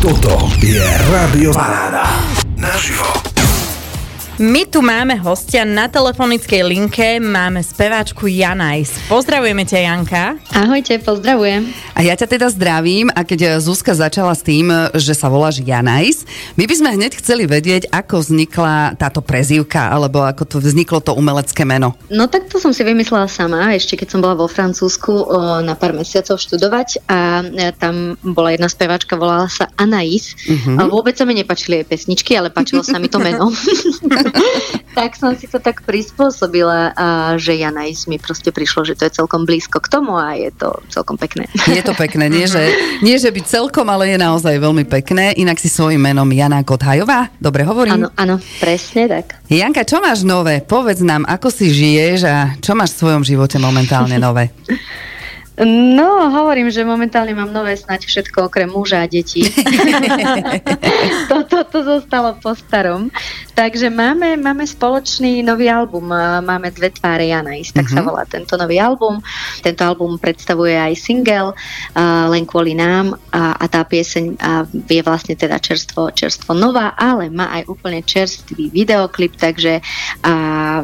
Toto je Rádio Paráda. Naživo. My tu máme hostia na telefonickej linke, máme speváčku Janajs. Pozdravujeme ťa, Janka. Ahojte, pozdravujem. A ja ťa teda zdravím a keď Zuzka začala s tým, že sa voláš Janajs, my by sme hneď chceli vedieť, ako vznikla táto prezývka, alebo ako to vzniklo to umelecké meno. No tak to som si vymyslela sama, ešte keď som bola vo Francúzsku o, na pár mesiacov študovať a e, tam bola jedna speváčka, volala sa Anais. Uh-huh. A vôbec sa mi nepačili jej pesničky, ale páčilo sa mi to meno. tak som si to tak prispôsobila, a že Janajs mi proste prišlo, že to je celkom blízko k tomu a je to celkom pekné. Je to pekné, nie že, nie že byť celkom, ale je naozaj veľmi pekné. Inak si svojím menom Jana Kothajová, dobre hovorím? Áno, áno, presne tak. Janka, čo máš nové? Povedz nám, ako si žiješ a čo máš v svojom živote momentálne nové? No, hovorím, že momentálne mám nové snať všetko okrem muža a detí. Toto to, to zostalo po starom. Takže máme, máme spoločný nový album. Máme dve tváre Janajs, tak uh-huh. sa mhm. volá tento nový album. Tento album predstavuje aj single uh, Len kvôli nám a, a tá pieseň uh, je vlastne teda čerstvo, čerstvo nová, ale má aj úplne čerstvý videoklip, takže uh,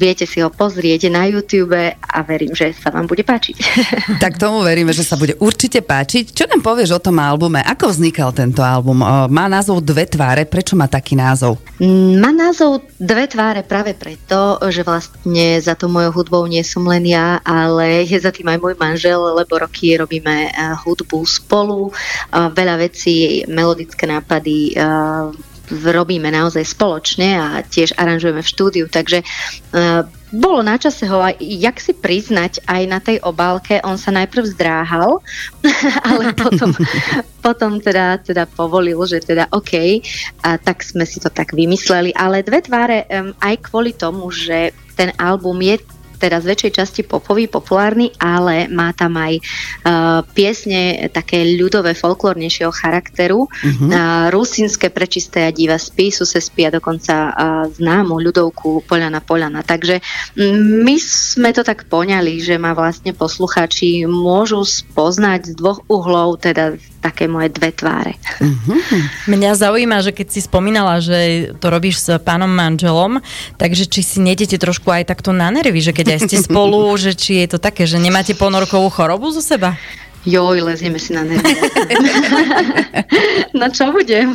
viete si ho pozrieť na YouTube a verím, že sa vám bude páčiť. Tak tomu veríme, že sa bude určite páčiť. Čo nám povieš o tom albume? Ako vznikal tento album? Má názov Dve tváre. Prečo má taký názov? Má názov Dve tváre práve preto, že vlastne za to mojou hudbou nie som len ja, ale je za tým aj môj manžel, lebo roky robíme eh, hudbu spolu. Veľa vecí, melodické nápady eh, robíme naozaj spoločne a tiež aranžujeme v štúdiu, takže uh, bolo na čase ho aj, jak si priznať, aj na tej obálke, on sa najprv zdráhal, ale potom, potom teda, teda povolil, že teda OK, a tak sme si to tak vymysleli, ale dve tváre um, aj kvôli tomu, že ten album je teda z väčšej časti popový, populárny, ale má tam aj uh, piesne také ľudové, folklórnejšieho charakteru. Uh-huh. Uh, Rusinské prečisté a diva spísu se spia dokonca uh, známu ľudovku Poľana Poľana. Takže my sme to tak poňali, že ma vlastne poslucháči môžu spoznať z dvoch uhlov, teda také moje dve tváre. Mm-hmm. Mňa zaujíma, že keď si spomínala, že to robíš s pánom manželom, takže či si nedete trošku aj takto na nervy, že keď aj ste spolu, že či je to také, že nemáte ponorkovú chorobu zo seba? Joj, lezieme si na nervy. no čo budem?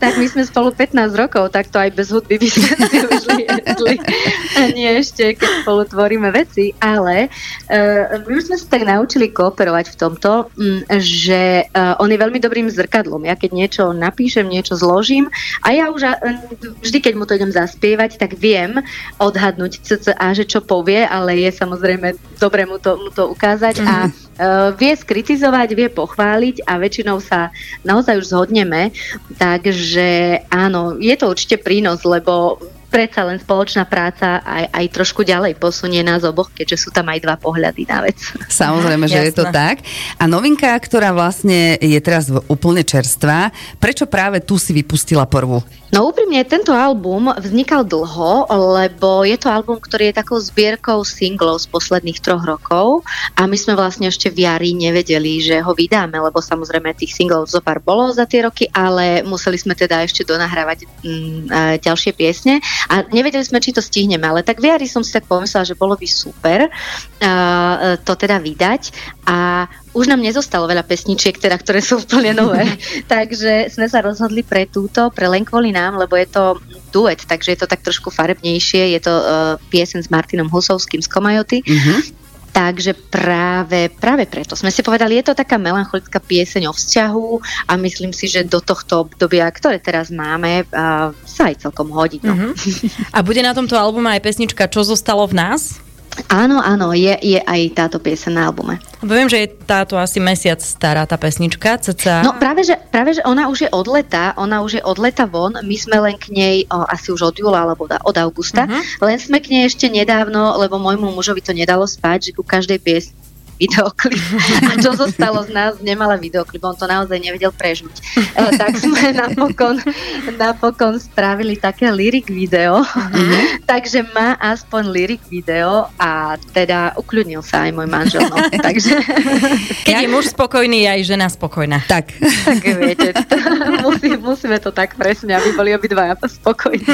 tak my sme spolu 15 rokov, tak to aj bez hudby by sme si už lietli. A nie ešte, keď spolu tvoríme veci, ale uh, my už sme sa tak naučili kooperovať v tomto, um, že uh, on je veľmi dobrým zrkadlom. Ja keď niečo napíšem, niečo zložím a ja už uh, vždy, keď mu to idem zaspievať, tak viem odhadnúť cca, že čo povie, ale je samozrejme dobre mu to, mu to ukázať a uh, vie skritizovať, vie pochváliť a väčšinou sa naozaj už zhodneme. Takže áno, je to určite prínos, lebo predsa len spoločná práca aj, aj trošku ďalej posunie nás oboch, keďže sú tam aj dva pohľady na vec. Samozrejme, že je to tak. A novinka, ktorá vlastne je teraz úplne čerstvá, prečo práve tu si vypustila prvú? No úprimne, tento album vznikal dlho, lebo je to album, ktorý je takou zbierkou singlov z posledných troch rokov a my sme vlastne ešte v jari nevedeli, že ho vydáme, lebo samozrejme tých singlov zo pár bolo za tie roky, ale museli sme teda ešte donahrávať mm, ďalšie piesne a nevedeli sme, či to stihneme, ale tak v jari som si tak pomyslela, že bolo by super uh, to teda vydať a už nám nezostalo veľa pesničiek, teda, ktoré sú úplne nové. takže sme sa rozhodli pre túto, pre len kvôli nám, lebo je to duet, takže je to tak trošku farebnejšie. Je to uh, piesen s Martinom Husovským z Komajoty. Mm-hmm. Takže práve, práve preto sme si povedali, je to taká melancholická pieseň o vzťahu a myslím si, že do tohto obdobia, ktoré teraz máme, uh, sa aj celkom hodí. No. Mm-hmm. A bude na tomto albume aj pesnička Čo zostalo v nás? Áno, áno, je, je aj táto piesa na albume. Viem, že je táto asi mesiac stará tá pesnička, cca. No práve že, práve, že ona už je od leta, ona už je od leta von, my sme len k nej o, asi už od júla alebo od augusta, uh-huh. len sme k nej ešte nedávno, lebo môjmu mužovi to nedalo spať, že ku každej pies, videoklip. A čo zostalo z nás, nemala videoklip, on to naozaj nevedel prežuť. Uh, tak sme napokon, napokon spravili také lyric video, mm-hmm. takže má aspoň lyric video a teda ukľudnil sa aj môj manžel. No. takže... Keď je muž spokojný, je aj žena spokojná. Tak. tak viete, musí, musíme to tak presne, aby boli obidvaja spokojní.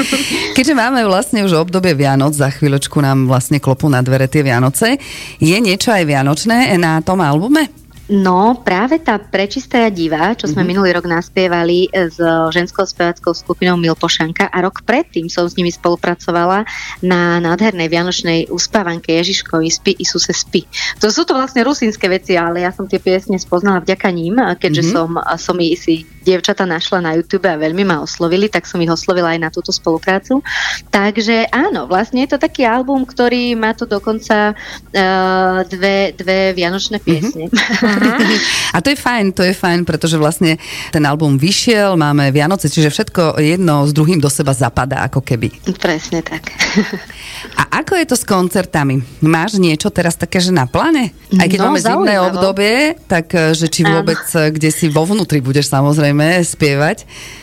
Keďže máme vlastne už obdobie Vianoc, za chvíľočku nám vlastne klopú na dvere tie Vianoce, je niečo aj vianočné na tom albume? No, práve tá Prečistá divá, čo sme mm-hmm. minulý rok naspievali s ženskou speváckou skupinou Milpošanka a rok predtým som s nimi spolupracovala na nádhernej vianočnej uspávanke Ježiškovi Spi Isuse Spi. To sú to vlastne rusínske veci, ale ja som tie piesne spoznala vďaka ním, keďže mm-hmm. som, som si dievčata našla na YouTube a veľmi ma oslovili, tak som ich oslovila aj na túto spoluprácu. Takže áno, vlastne je to taký album, ktorý má tu dokonca uh, dve, dve vianočné mhm. piesne. Mm-hmm. a to je fajn, to je fajn, pretože vlastne ten album vyšiel, máme Vianoce, čiže všetko jedno s druhým do seba zapadá ako keby. Presne tak. a ako je to s koncertami? Máš niečo teraz také, že na pláne? Aj keď no, máme zimné obdobie, tak eh, že či vôbec, Áno. Eh, kde si vo vnútri budeš samozrejme budeme spievať?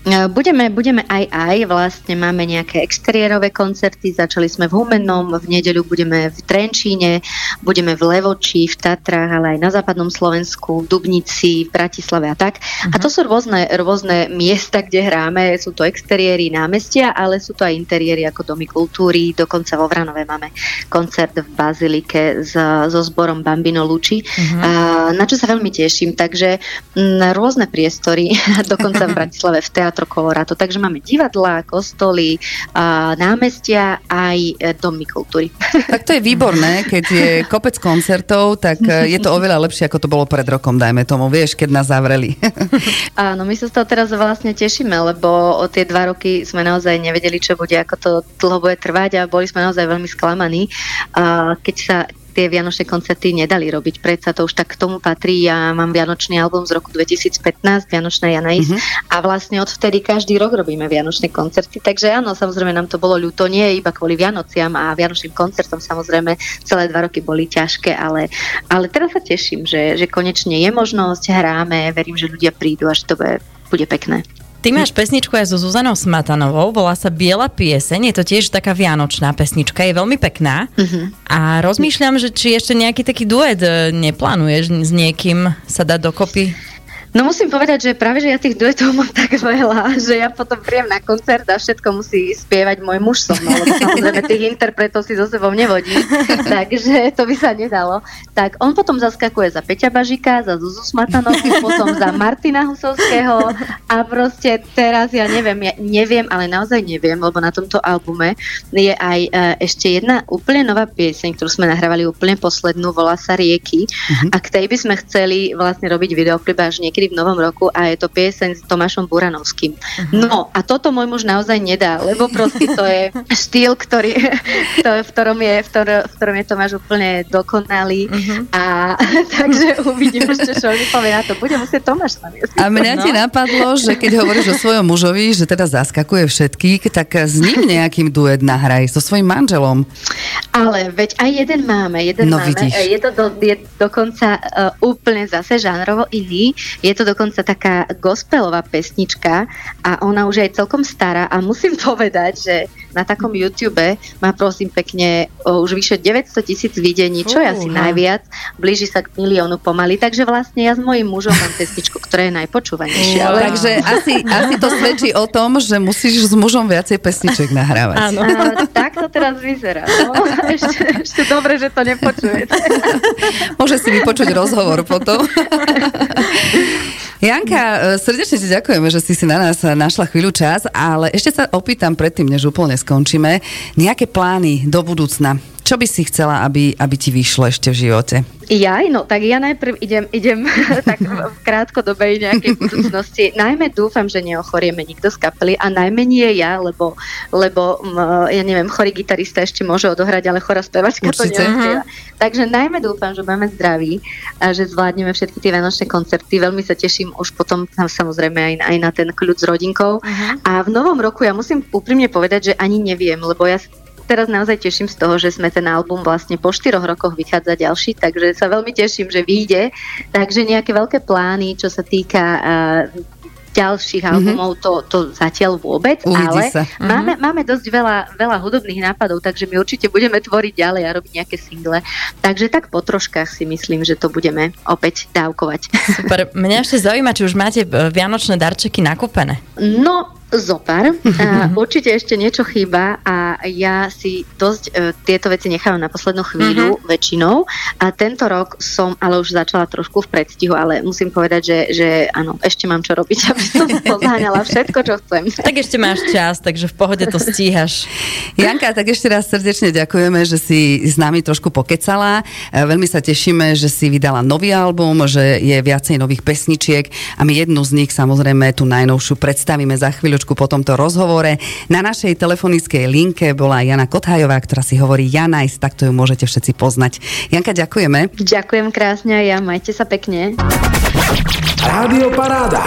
E, budeme, budeme aj aj, vlastne máme nejaké exteriérové koncerty, začali sme v Humennom, v nedeľu budeme v Trenčíne, budeme v Levoči, v Tatrách, ale aj na západnom Slovensku, v Dubnici, v Bratislave a tak. Uh-huh. A to mhm. sú rôzne, rôzne miesta, kde hráme, sú to exteriéry námestia, ale sú to aj interiéry ako domy kultúry, dokonca vo Vranove máme koncert v Bazilike s, so zborom Bambino Luči, uh-huh. na čo sa veľmi teším. Takže m, rôzne priestory dokonca v Bratislave v Teatro Colorado. Takže máme divadlá, kostoly, námestia aj e, domy kultúry. Tak to je výborné, keď je kopec koncertov, tak e, je to oveľa lepšie, ako to bolo pred rokom, dajme tomu, vieš, keď nás zavreli. Áno, my sa z toho teraz vlastne tešíme, lebo o tie dva roky sme naozaj nevedeli, čo bude, ako to dlho bude trvať a boli sme naozaj veľmi sklamaní. Keď sa tie vianočné koncerty nedali robiť. Predsa to už tak k tomu patrí. Ja mám vianočný album z roku 2015, Vianočná Janais mm-hmm. a vlastne odvtedy každý rok robíme vianočné koncerty. Takže áno, samozrejme nám to bolo ľúto, nie iba kvôli Vianociam a vianočným koncertom samozrejme celé dva roky boli ťažké, ale, ale teraz sa teším, že, že konečne je možnosť, hráme, verím, že ľudia prídu, až to bude, bude pekné. Ty máš pesničku aj so Zuzanou Smatanovou, volá sa Biela pieseň, je to tiež taká vianočná pesnička, je veľmi pekná uh-huh. a rozmýšľam, že či ešte nejaký taký duet e, neplánuješ s niekým sa dať dokopy? No musím povedať, že práve, že ja tých duetov mám tak veľa, že ja potom príjem na koncert a všetko musí spievať môj muž so mnou, lebo samozrejme tých interpretov si so sebou nevodí, takže to by sa nedalo. Tak on potom zaskakuje za Peťa Bažika, za Zuzu Smatanovky, potom za Martina Husovského a proste teraz ja neviem, ja neviem, ale naozaj neviem, lebo na tomto albume je aj uh, ešte jedna úplne nová pieseň, ktorú sme nahrávali úplne poslednú, volá sa Rieky uh-huh. a k tej by sme chceli vlastne robiť videoklip až niekedy niekedy v novom roku a je to pieseň s Tomášom Buranovským. Uh-huh. No a toto môj muž naozaj nedá, lebo proste to je štýl, ktorý, to, v, ktorom je, v, ktorom, v ktorom je Tomáš úplne dokonalý uh-huh. a takže uvidím ešte, čo mi povie na to. Bude musieť Tomáš A mňa no. ti napadlo, že keď hovoríš o svojom mužovi, že teda zaskakuje všetkých, tak s ním nejakým duet nahraj, so svojím manželom. Ale veď aj jeden máme, jeden no, máme. Vidíš. Je to do, je dokonca uh, úplne zase žánrovo iný. Je je to dokonca taká gospelová pesnička a ona už je celkom stará a musím povedať, že na takom YouTube má prosím pekne o, už vyše 900 tisíc videní, čo je asi najviac, blíži sa k miliónu pomaly, takže vlastne ja s mojím mužom mám pesničku, ktorá je najpočúvanejšia. Ale... Takže asi, asi to svedčí o tom, že musíš s mužom viacej pesniček nahrávať. Áno. A, tak to teraz vyzerá. No. Ešte, ešte dobre, že to nepočujete. Môže si vypočuť rozhovor potom. Janka, e, srdečne ti ďakujeme, že si si na nás našla chvíľu čas, ale ešte sa opýtam predtým, než úplne skončíme, nejaké plány do budúcna. Čo by si chcela, aby, aby ti vyšlo ešte v živote? Ja, no tak ja najprv idem, idem tak v krátkodobej nejakej budúcnosti. Najmä dúfam, že neochorieme nikto z kapely a najmä nie ja, lebo, lebo ja neviem, chorý gitarista ešte môže odohrať, ale chorá spevačka to neospieva. Takže najmä dúfam, že budeme zdraví a že zvládneme všetky tie vianočné koncerty. Veľmi sa teším už potom samozrejme aj, aj na ten kľud s rodinkou. Uh-huh. A v novom roku ja musím úprimne povedať, že ani neviem, lebo ja teraz naozaj teším z toho, že sme ten album vlastne po štyroch rokoch vychádza ďalší, takže sa veľmi teším, že vyjde. Takže nejaké veľké plány, čo sa týka uh, ďalších mm-hmm. albumov to, to zatiaľ vôbec, Uvidí ale sa. máme, máme dosť veľa, veľa hudobných nápadov, takže my určite budeme tvoriť ďalej a robiť nejaké single. Takže tak po troškách si myslím, že to budeme opäť dávkovať. Super. Mňa ešte zaujíma, či už máte e, vianočné darčeky nakúpené. No, zopár. A určite ešte niečo chýba a ja si dosť e, tieto veci nechávam na poslednú chvíľu Mhm. väčšinou. A tento rok som ale už začala trošku v predstihu, ale musím povedať, že, že áno, ešte mám čo robiť, aby som pozháňala všetko, čo chcem. Tak ešte máš čas, takže v pohode to stíhaš. Janka, tak ešte raz srdečne ďakujeme, že si s nami trošku pokecala. E, Veľmi sa tešíme, že si vydala nový album, že je viacej nových pesničiek a my jednu z nich samozrejme tú najnovšiu predstavíme za chvíľočku po tomto rozhovore. Na našej telefonickej linke bola Jana Kothajová, ktorá si hovorí Janajs, takto ju môžete všetci poznať. Janka, ďakujeme. Ďakujem krásne a ja, majte sa pekne. Rádio Paráda.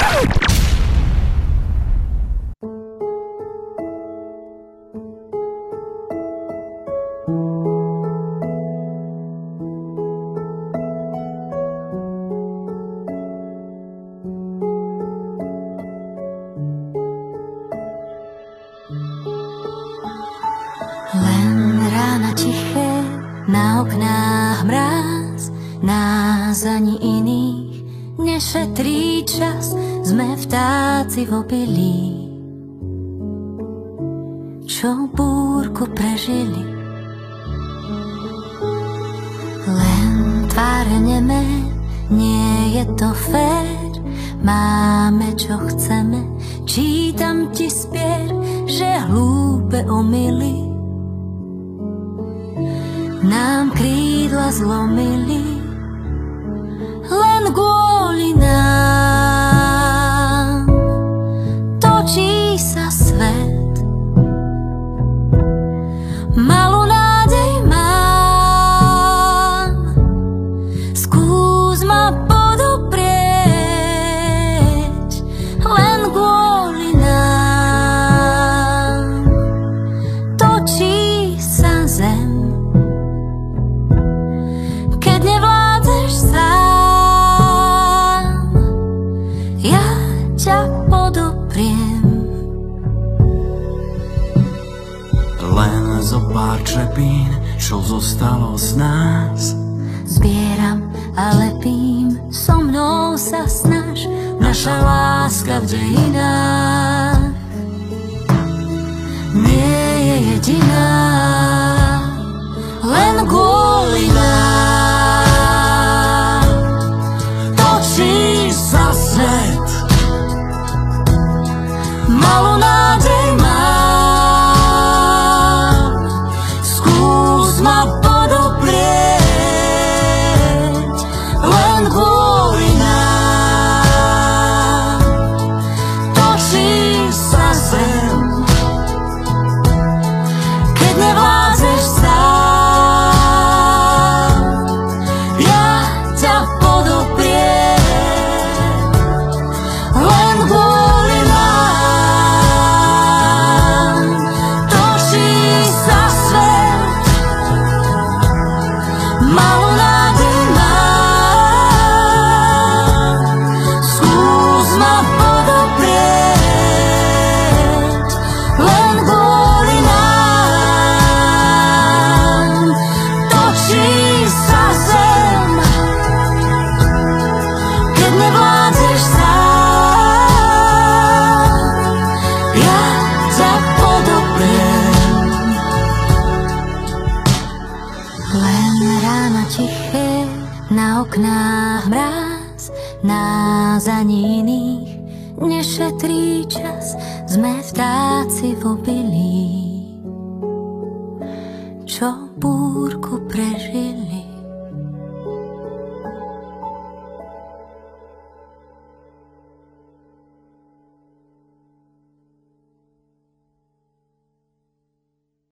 Nešetrí čas, sme vtáci v obilí. Čo búrku prežili, len tváre nie je to fér, máme čo chceme, čítam ti spier, že hlúpe omily. Nám krídla zlomili črepín, čo zostalo z nás. Zbieram a lepím, so mnou sa snaž, naša láska v dejinách nie je jediná, rána tiché, na oknách mráz, nás ani iných nešetrí čas, sme vtáci v obilí, čo búrku prežili.